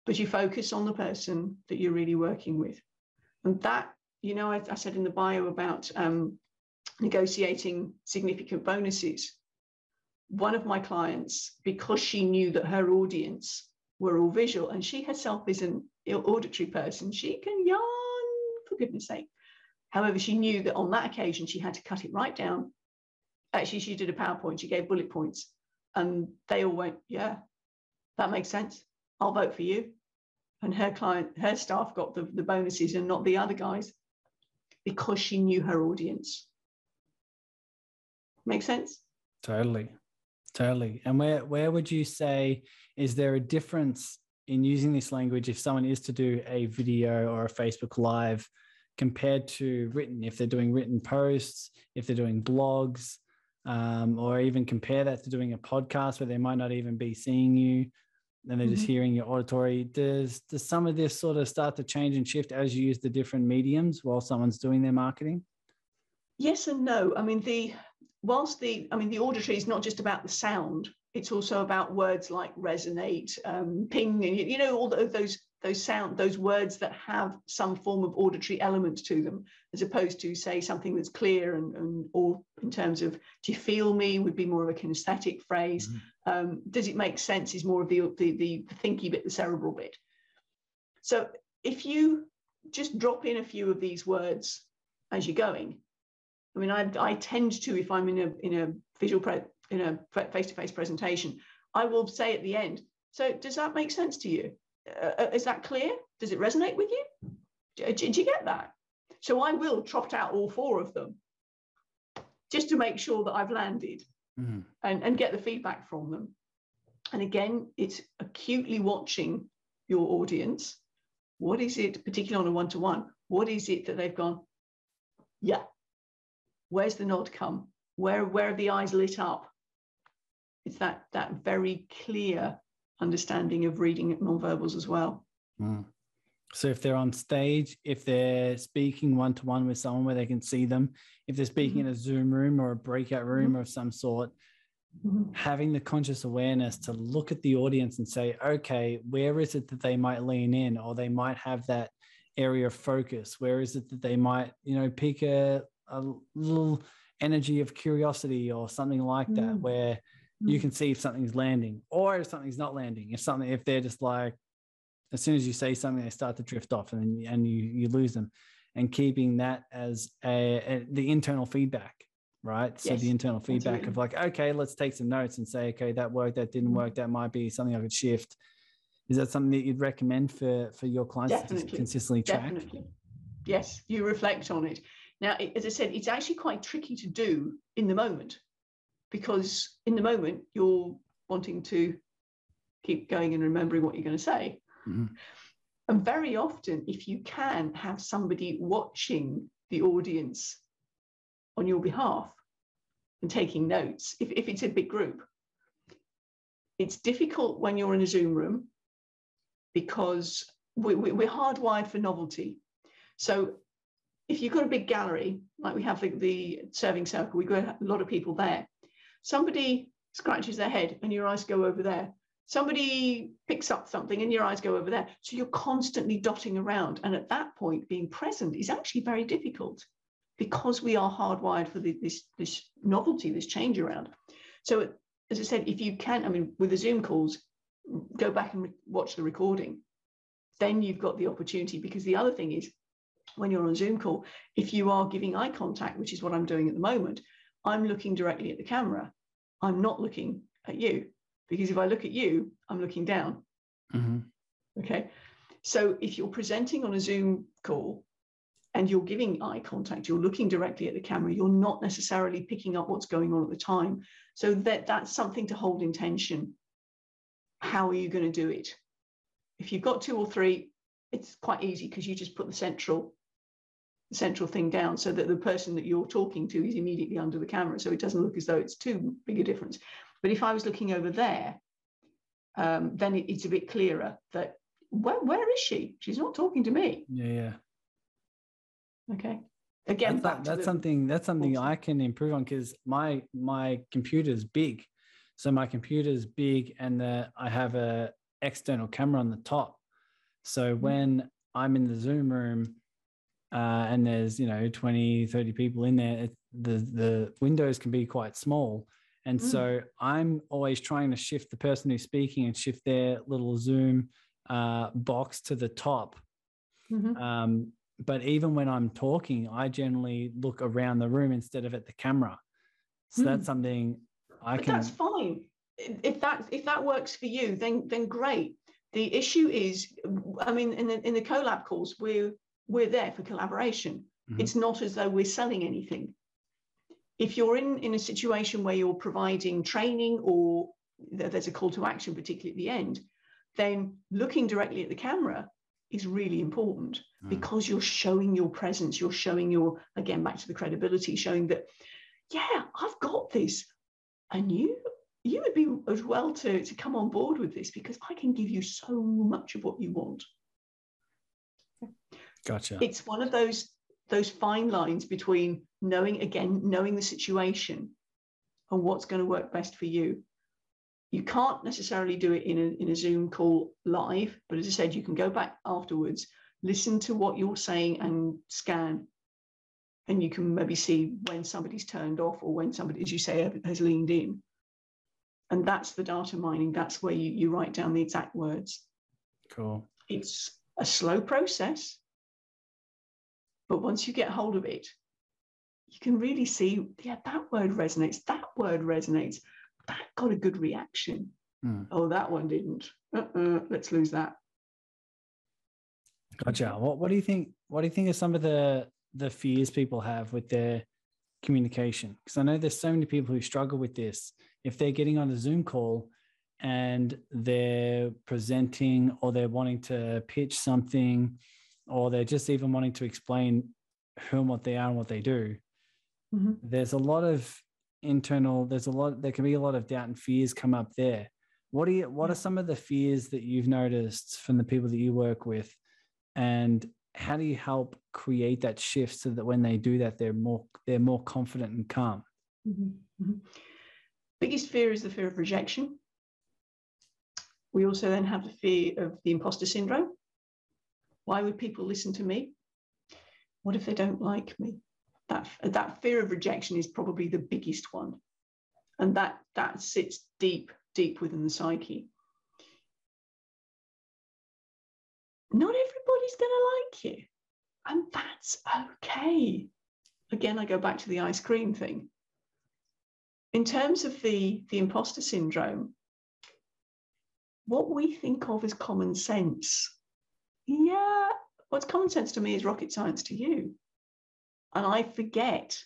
But you focus on the person that you're really working with. And that, you know, I, I said in the bio about um, negotiating significant bonuses. One of my clients, because she knew that her audience were all visual and she herself is an auditory person, she can yawn, for goodness sake. However, she knew that on that occasion she had to cut it right down. Actually, she did a PowerPoint, she gave bullet points, and they all went, Yeah, that makes sense. I'll vote for you. And her client, her staff got the, the bonuses and not the other guys because she knew her audience. Make sense? Totally. Totally. And where where would you say is there a difference in using this language if someone is to do a video or a Facebook live compared to written if they're doing written posts, if they're doing blogs, um, or even compare that to doing a podcast where they might not even be seeing you and they're mm-hmm. just hearing your auditory. Does does some of this sort of start to change and shift as you use the different mediums while someone's doing their marketing? Yes and no. I mean the whilst the, I mean, the auditory is not just about the sound, it's also about words like resonate, um, ping, and you know all those those sound those words that have some form of auditory element to them, as opposed to say something that's clear and, and or in terms of do you feel me would be more of a kinesthetic phrase. Mm-hmm. Um, does it make sense? Is more of the, the the thinky bit, the cerebral bit. So if you just drop in a few of these words as you're going, I mean, I, I tend to, if I'm in a in a visual pre, in a face-to-face presentation, I will say at the end. So, does that make sense to you? Uh, uh is that clear? Does it resonate with you? Did, did you get that? So, I will trot out all four of them just to make sure that I've landed mm-hmm. and, and get the feedback from them. And again, it's acutely watching your audience. What is it, particularly on a one to one? What is it that they've gone? Yeah, Where's the nod come? Where, where are the eyes lit up? It's that, that very clear understanding of reading nonverbals as well. Mm. So if they're on stage, if they're speaking one to one with someone where they can see them, if they're speaking mm-hmm. in a Zoom room or a breakout room mm-hmm. of some sort, mm-hmm. having the conscious awareness to look at the audience and say, okay, where is it that they might lean in or they might have that area of focus? Where is it that they might, you know, pick a a little energy of curiosity or something like that, mm. where you mm. can see if something's landing or if something's not landing. If something, if they're just like, as soon as you say something, they start to drift off and then, and you you lose them. And keeping that as a, a the internal feedback, right? Yes, so the internal feedback of like, okay, let's take some notes and say, okay, that worked, that didn't mm. work, that might be something I could shift. Is that something that you'd recommend for for your clients Definitely. to consistently track? Definitely. Yes, you reflect on it. Now, as I said, it's actually quite tricky to do in the moment because in the moment you're wanting to keep going and remembering what you're going to say. Mm-hmm. And very often, if you can have somebody watching the audience on your behalf and taking notes, if, if it's a big group, it's difficult when you're in a Zoom room because we, we, we're hardwired for novelty. So if you've got a big gallery, like we have the, the serving circle, we've got a lot of people there. Somebody scratches their head and your eyes go over there. Somebody picks up something and your eyes go over there. So you're constantly dotting around. And at that point, being present is actually very difficult because we are hardwired for the, this, this novelty, this change around. So, as I said, if you can, I mean, with the Zoom calls, go back and re- watch the recording. Then you've got the opportunity because the other thing is when you're on a Zoom call, if you are giving eye contact, which is what I'm doing at the moment, I'm looking directly at the camera. I'm not looking at you because if I look at you, I'm looking down. Mm-hmm. Okay. So if you're presenting on a Zoom call and you're giving eye contact, you're looking directly at the camera, you're not necessarily picking up what's going on at the time. So that, that's something to hold in tension. How are you going to do it? If you've got two or three, it's quite easy because you just put the central central thing down so that the person that you're talking to is immediately under the camera. So it doesn't look as though it's too big a difference. But if I was looking over there, um, then it, it's a bit clearer that where, where is she? She's not talking to me. Yeah, yeah. Okay. Again, that's, that, that's something that's something I can improve on because my my computer is big. So my computer is big and the, I have a external camera on the top. So Mm-hmm. when I'm in the Zoom room uh, and there's, you know, 20, 30 people in there, it, the, the windows can be quite small. And Mm. so I'm always trying to shift the person who's speaking and shift their little Zoom uh, box to the top. Mhm. Um, but even when I'm talking, I generally look around the room instead of at the camera. So Hmm. that's something I but can. that's fine. If that if that works for you, then then great. The issue is, I mean, in the in the collab calls, we're we're there for collaboration. Mhm. It's not as though we're selling anything. If you're in in a situation where you're providing training or there's a call to action, particularly at the end, then looking directly at the camera is really important Mm. because you're showing your presence. You're showing your again back to the credibility, showing that yeah, I've got this, and you you would be as well to, to come on board with this because I can give you so much of what you want. Gotcha. It's one of those those fine lines between knowing again, knowing the situation and what's going to work best for you. You can't necessarily do it in a, in a Zoom call live, but as I said, you can go back afterwards, listen to what you're saying and scan. And you can maybe see when somebody's turned off or when somebody, as you say, has leaned in. And that's the data mining. That's where you, you write down the exact words. Cool. It's a slow process, but once you get hold of it, you can really see, yeah, that word resonates, that word resonates, that got a good reaction. Hmm. Oh, that one didn't. Uh-uh, let's lose that. Gotcha. What What do you think? What do you think are some of the the fears people have with their communication? Because I know there's so many people who struggle with this. If they're getting on a Zoom call and they're presenting, or they're wanting to pitch something, or they're just even wanting to explain who and what they are and what they do, Mhm. there's a lot of internal. There's a lot. There can be a lot of doubt and fears come up there. What do you? What Yeah. are some of the fears that you've noticed from the people that you work with? and how do you help create that shift so that when they do that they're more they're more confident and calm Mhm, mhm. Biggest fear is the fear of rejection. We also then have the fear of the imposter syndrome. Why would people listen to me? What if they don't like me? That, that fear of rejection is probably the biggest one. And that, that sits deep, deep within the psyche. Not everybody's going to like you. And that's okay. Again, I go back to the ice cream thing in terms of the, the imposter syndrome, what we think of as common sense, yeah, what's common sense to me is rocket science to you. And I forget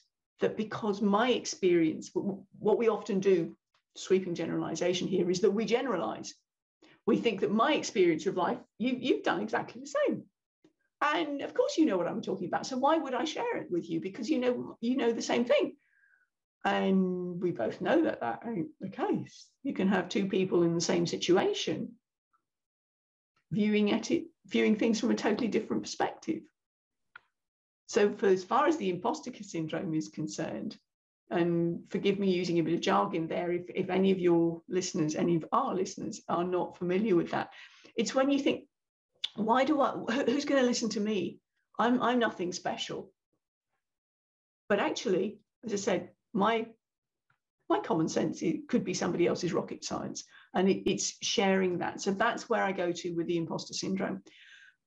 that because my experience, what we often do, sweeping generalization here, is that we generalize. We think that my experience of life, you, you've done exactly the same. And of course, you know what I'm talking about. So why would I share it with you? Because you know you know the same thing. And we both know that that ain't the case. You can have two people in the same situation viewing at it, viewing things from a totally different perspective. So, for as far as the imposter syndrome is concerned, and forgive me using a bit of jargon there, if, if any of your listeners, any of our listeners are not familiar with that, it's when you think, why do I, who's going to listen to me? I'm, I'm nothing special. But actually, as I said, my my common sense it could be somebody else's rocket science and it, it's sharing that. So that's where i go to with the imposter syndrome.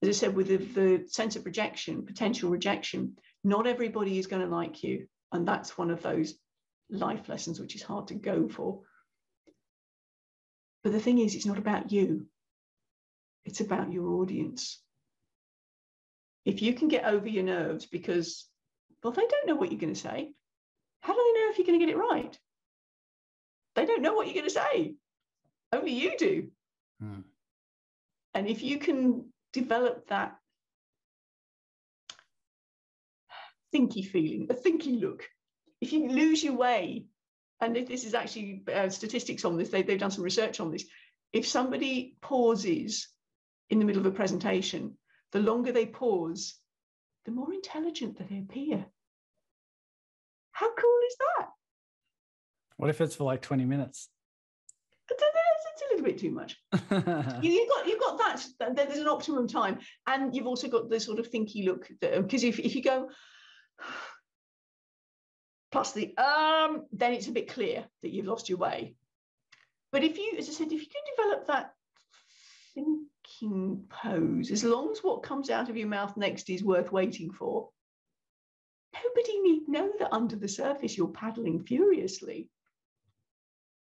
As i said with the, the sense of rejection potential rejection not everybody is going to like you and that's one of those life lessons which is hard to go for. But the thing is it's not about you. It's about your audience. If you can get over your nerves because well they don't know what you're going to say how do they know if you're going to get it right? They don't know what you're going to say. Only you do. Hmm. And if you can develop that thinky feeling, a thinky look, if you lose your way, and if this is actually uh, statistics on this, they, they've done some research on this. If somebody pauses in the middle of a presentation, the longer they pause, the more intelligent that they appear. How cool is that? what if it's for like 20 minutes it's a little bit too much. *laughs* you, have got you've got that. There's an optimum time, and you've also got the sort of thinky look. Because if if you go *sighs* plus the um, then it's a bit clear that you've lost your way. But if you, as I said, if you can develop that thinking pose, as long as what comes out of your mouth next is worth waiting for, nobody need know that under the surface you're paddling furiously.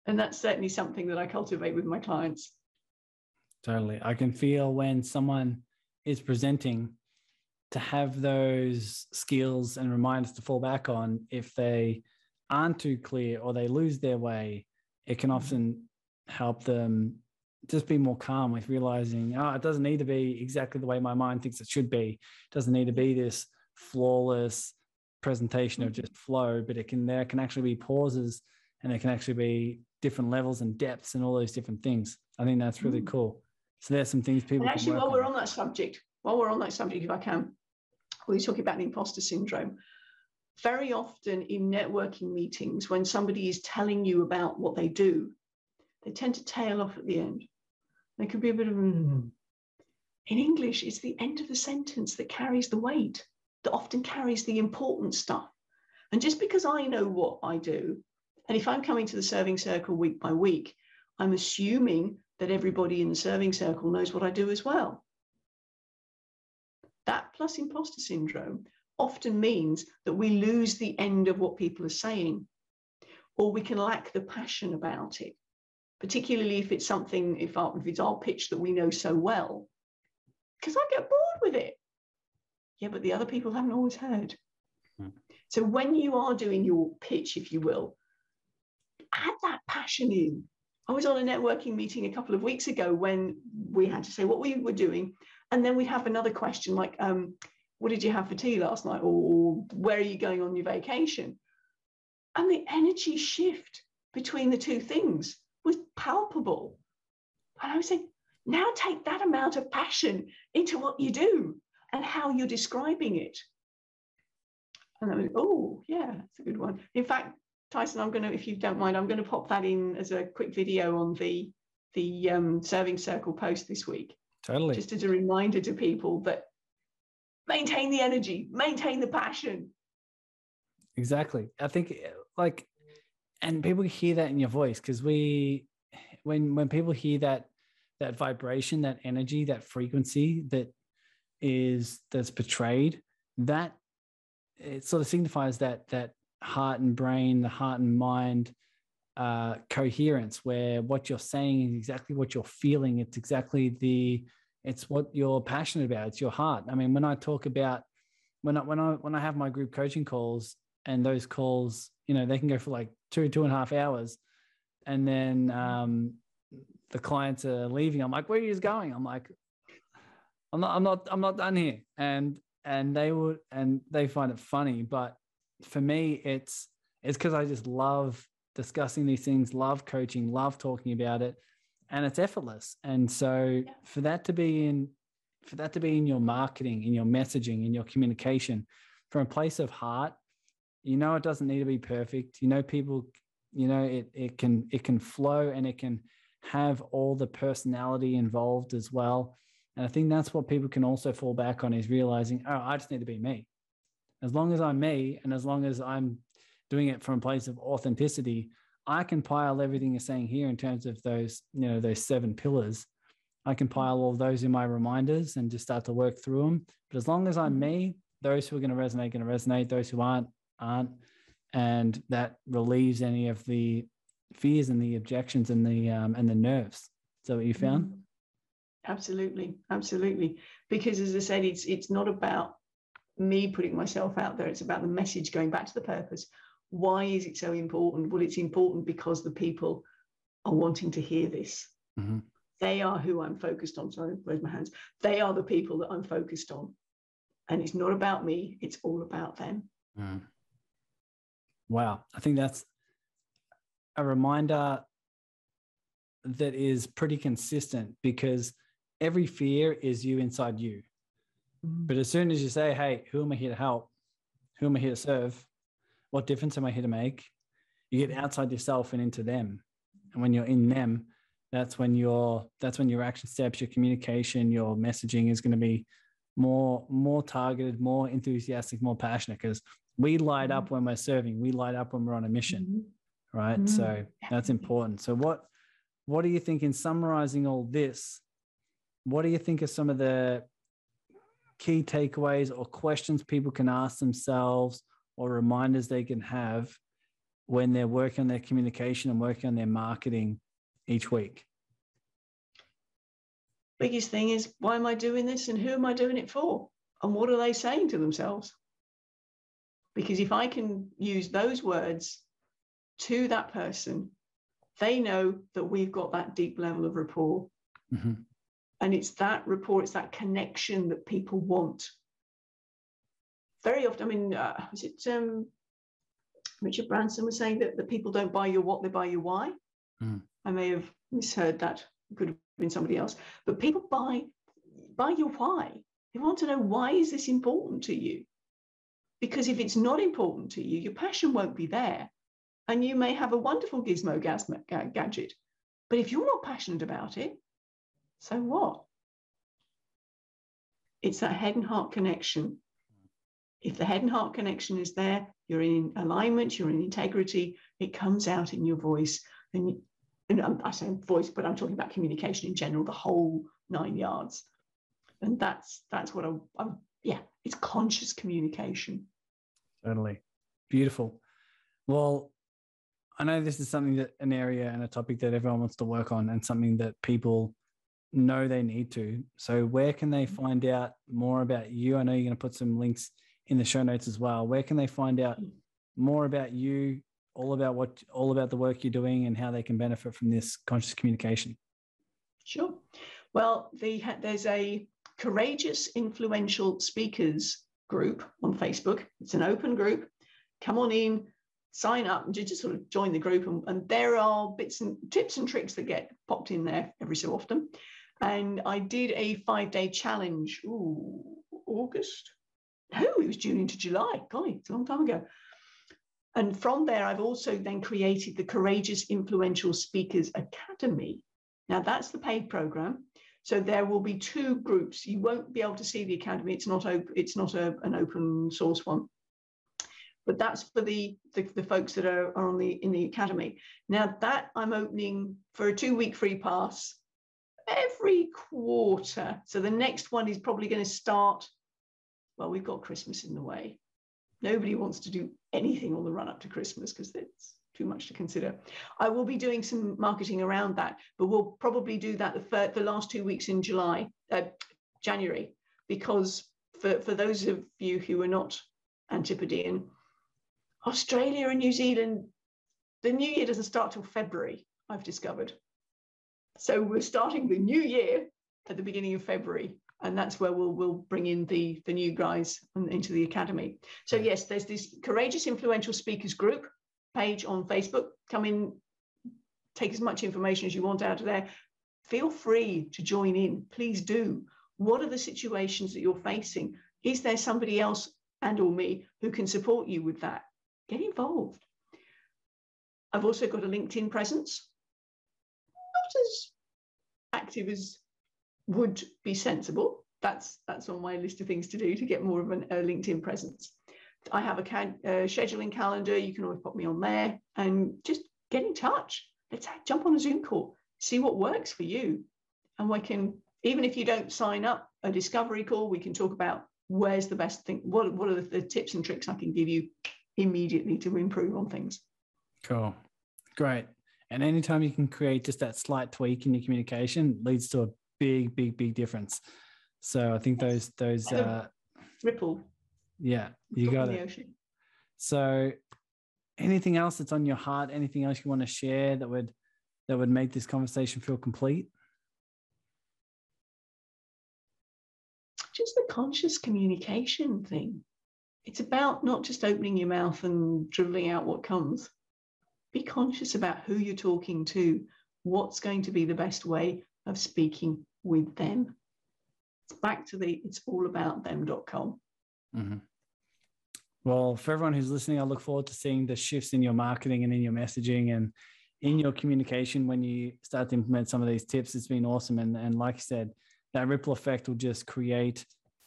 And that's certainly something that I cultivate with my clients. Totally. I can feel when someone is presenting to have those skills and reminders to fall back on if they aren't too clear or they lose their way, it can mm-hmm. often help them just be more calm with realizing, oh, it doesn't need to be exactly the way my mind thinks it should be. It doesn't need to be this flawless presentation of just flow, but it can there can actually be pauses and there can actually be different levels and depths and all those different things. I think that's really mm. cool. So there's some things people. And actually, while on. we're on that subject, while we're on that subject, if I can, we're talking about the imposter syndrome. Very often in networking meetings, when somebody is telling you about what they do, they tend to tail off at the end. There could be a bit of, mm. in English, it's the end of the sentence that carries the weight, that often carries the important stuff. And just because I know what I do, and if I'm coming to the serving circle week by week, I'm assuming that everybody in the serving circle knows what I do as well. That plus imposter syndrome often means that we lose the end of what people are saying, or we can lack the passion about it particularly if it's something, if, our, if it's our pitch that we know so well, because I get bored with it. Yeah, but the other people haven't always heard. Hmm. So when you are doing your pitch, if you will, add that passion in. I was on a networking meeting a couple of weeks ago when we had to say what we were doing. And then we'd have another question like, um, what did you have for tea last night? Or where are you going on your vacation? And the energy shift between the two things was palpable. And I was saying, now take that amount of passion into what you do and how you're describing it. And I was, oh, yeah, that's a good one. In fact, Tyson, I'm going to, if you don't mind, I'm going to pop that in as a quick video on the the um, serving circle post this week. Totally. Just as a reminder to people that maintain the energy, maintain the passion. Exactly. I think like and people hear that in your voice because we when when people hear that that vibration that energy that frequency that is that's portrayed that it sort of signifies that that heart and brain the heart and mind uh, coherence where what you're saying is exactly what you're feeling. It's exactly the it's what you're passionate about. It's your heart. I mean when i talk about when I when I when I have my group coaching calls and those calls you know they can go for like two two and a half hours. And then um, the clients are leaving. I'm like where are you going? I'm like i'm not i'm not i'm not done here. And and they would and they find it funny but for me it's it's because i just love discussing these things love coaching love talking about it and it's effortless. And so yeah. for that to be in for that to be in your marketing in your messaging in your communication from a place of heart you know it doesn't need to be perfect. You know people you know it it can it can flow and it can have all the personality involved as well and i think that's what people can also fall back on is realizing oh i just need to be me. As long as i'm me and as long as i'm doing it from a place of authenticity i can pile everything you're saying here in terms of those you know those seven pillars. I can pile all those in my reminders and just start to work through them but as long as i'm me those who are going to resonate are going to resonate. Those who aren't aren't, and that relieves any of the fears and the objections and the um, and the nerves. So what you found? Absolutely, absolutely. Because as I said, it's it's not about me putting myself out there. It's about the message going back to the purpose. Why is it so important? Well, it's important because the people are wanting to hear this. Mm-hmm. They are who I'm focused on. Sorry, raise my hands. They are the people that I'm focused on. And it's not about me, it's all about them. Mm. Wow. I think that's a reminder that is pretty consistent because every fear is you inside you. Mm-hmm. But as soon as you say, hey, who am I here to help? Who am I here to serve? What difference am I here to make? You get outside yourself and into them. and when you're in them, that's when your that's when your action steps, your communication, your messaging is going to be more more targeted, more enthusiastic, more passionate because we light up mm-hmm. when we're serving, we light up when we're on a mission, mm-hmm. right? Mm-hmm. So that's important. So what what do you think in summarizing all this? What do you think are some of the key takeaways or questions people can ask themselves or reminders they can have when they're working on their communication and working on their marketing each week? Biggest thing is why am I doing this and who am I doing it for? And what are they saying to themselves? Because if I can use those words to that person, they know that we've got that deep level of rapport. Mm-hmm. And it's that rapport, it's that connection that people want. Very often, I mean, uh, is it um, Richard Branson was saying that, that people don't buy your what, they buy your why? Mm. I may have misheard that. It Could have been somebody else. But people buy buy your why. They want to know why is this important to you? Because if it's not important to you, your passion won't be there. And you may have a wonderful gizmo gadget. But if you're not passionate about it, so what? It's that head and heart connection. If the head and heart connection is there, you're in alignment, you're in integrity, it comes out in your voice. And, and I say voice, but I'm talking about communication in general, the whole nine yards. And that's that's what I, I'm, yeah, it's conscious communication. Certainly. Beautiful. Well, I know this is something that an area and a topic that everyone wants to work on and something that people know they need to. So, where can they mm-hmm. find out more about you? I know you're going to put some links in the show notes as well. Where can they find out mm. more about you, all about what, all about the work you're doing, and how they can benefit from this conscious communication? Sure. Well, the, there's a courageous, influential speakers group on Facebook. It's an open group. Come on in, sign up, and just sort of join the group. And, and there are bits and tips and tricks that get popped in there every so often. And I did a five day challenge. Ooh, August? No, it was June into July. Golly, it's a long time ago. And from there, I've also then created the Courageous Influential Speakers Academy. Now, that's the paid program. So there will be two groups. You won't be able to see the academy. It's not open. It's not a, an open source one. But that's for the, the, the folks that are, are on the in the academy. Now that I'm opening for a two week free pass every quarter. So the next one is probably going to start. Well, we've got Christmas in the way. Nobody wants to do anything on the run up to Christmas because it's too much to consider. I will be doing some marketing around that, but we'll probably do that the, fir- the last two weeks in July, uh, January, because for, for those of you who are not Antipodean, Australia and New Zealand, the new year doesn't start till February, I've discovered. So we're starting the new year at the beginning of February, and that's where we'll we'll bring in the the new guys into the academy. So yes, there's this courageous influential speakers group page on Facebook. Come in, take as much information as you want out of there. Feel free to join in. Please do. What are the situations that you're facing? Is there somebody else and or me who can support you with that? Get involved. I've also got a LinkedIn presence. As active as would be sensible. That's that's on my list of things to do to get more of a LinkedIn presence. I have a can, uh, scheduling calendar. You can always put me on there and just get in touch. Let's jump on a Zoom call, see what works for you. And we can, even if you don't sign up a discovery call, we can talk about where's the best thing, what, what are the tips and tricks I can give you immediately to improve on things. Cool. Great. And anytime you can create just that slight tweak in your communication leads to a big, big, big difference. So I think those, those, uh, ripple yeah, you got it. Ocean. So, anything else that's on your heart? Anything else you want to share that would that would make this conversation feel complete? Just the conscious communication thing. It's about not just opening your mouth and dribbling out what comes. Be conscious about who you're talking to, what's going to be the best way of speaking with them. It's back to the it's all about them.com. Mm-hmm. Well, for everyone who's listening, I look forward to seeing the shifts in your marketing and in your messaging and in your communication when you start to implement some of these tips. It's been awesome. And, and like you said, that ripple effect will just create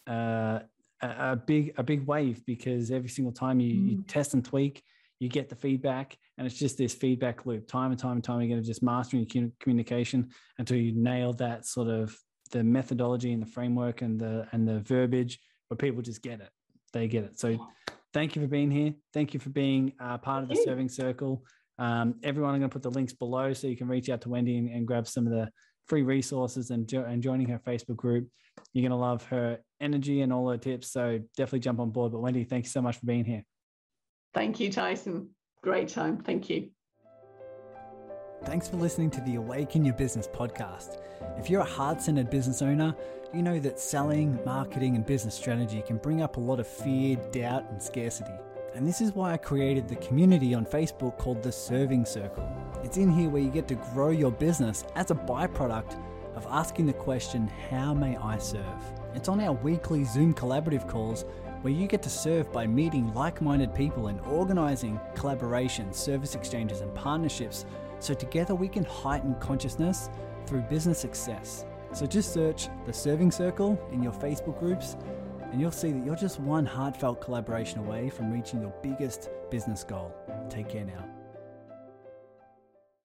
uh, a, a, big a big wave because every single time you, mm. you test and tweak, you get the feedback, and it's just this feedback loop. Time and time and time, going to just master your communication until you nail that sort of the methodology and the framework and the and the verbiage where people just get it. They get it. So thank you for being here. Thank you for being uh, part of the serving circle. Um, everyone, I'm going to put the links below so you can reach out to Wendy and, and grab some of the free resources and, jo- and joining her Facebook group. You're going to love her energy and all her tips. So definitely jump on board. But Wendy, thank you so much for being here. Thank you, Tyson. Great time. Thank you. Thanks for listening to the Awaken Your Business podcast. If you're a heart centered business owner, you know that selling, marketing, and business strategy can bring up a lot of fear, doubt, and scarcity. And this is why I created the community on Facebook called the Serving Circle. It's in here where you get to grow your business as a byproduct of asking the question, How may I serve? It's on our weekly Zoom collaborative calls where you get to serve by meeting like minded people and organizing collaborations, service exchanges, and partnerships so together we can heighten consciousness through business success. So just search the Serving Circle in your Facebook groups and you'll see that you're just one heartfelt collaboration away from reaching your biggest business goal. Take care now.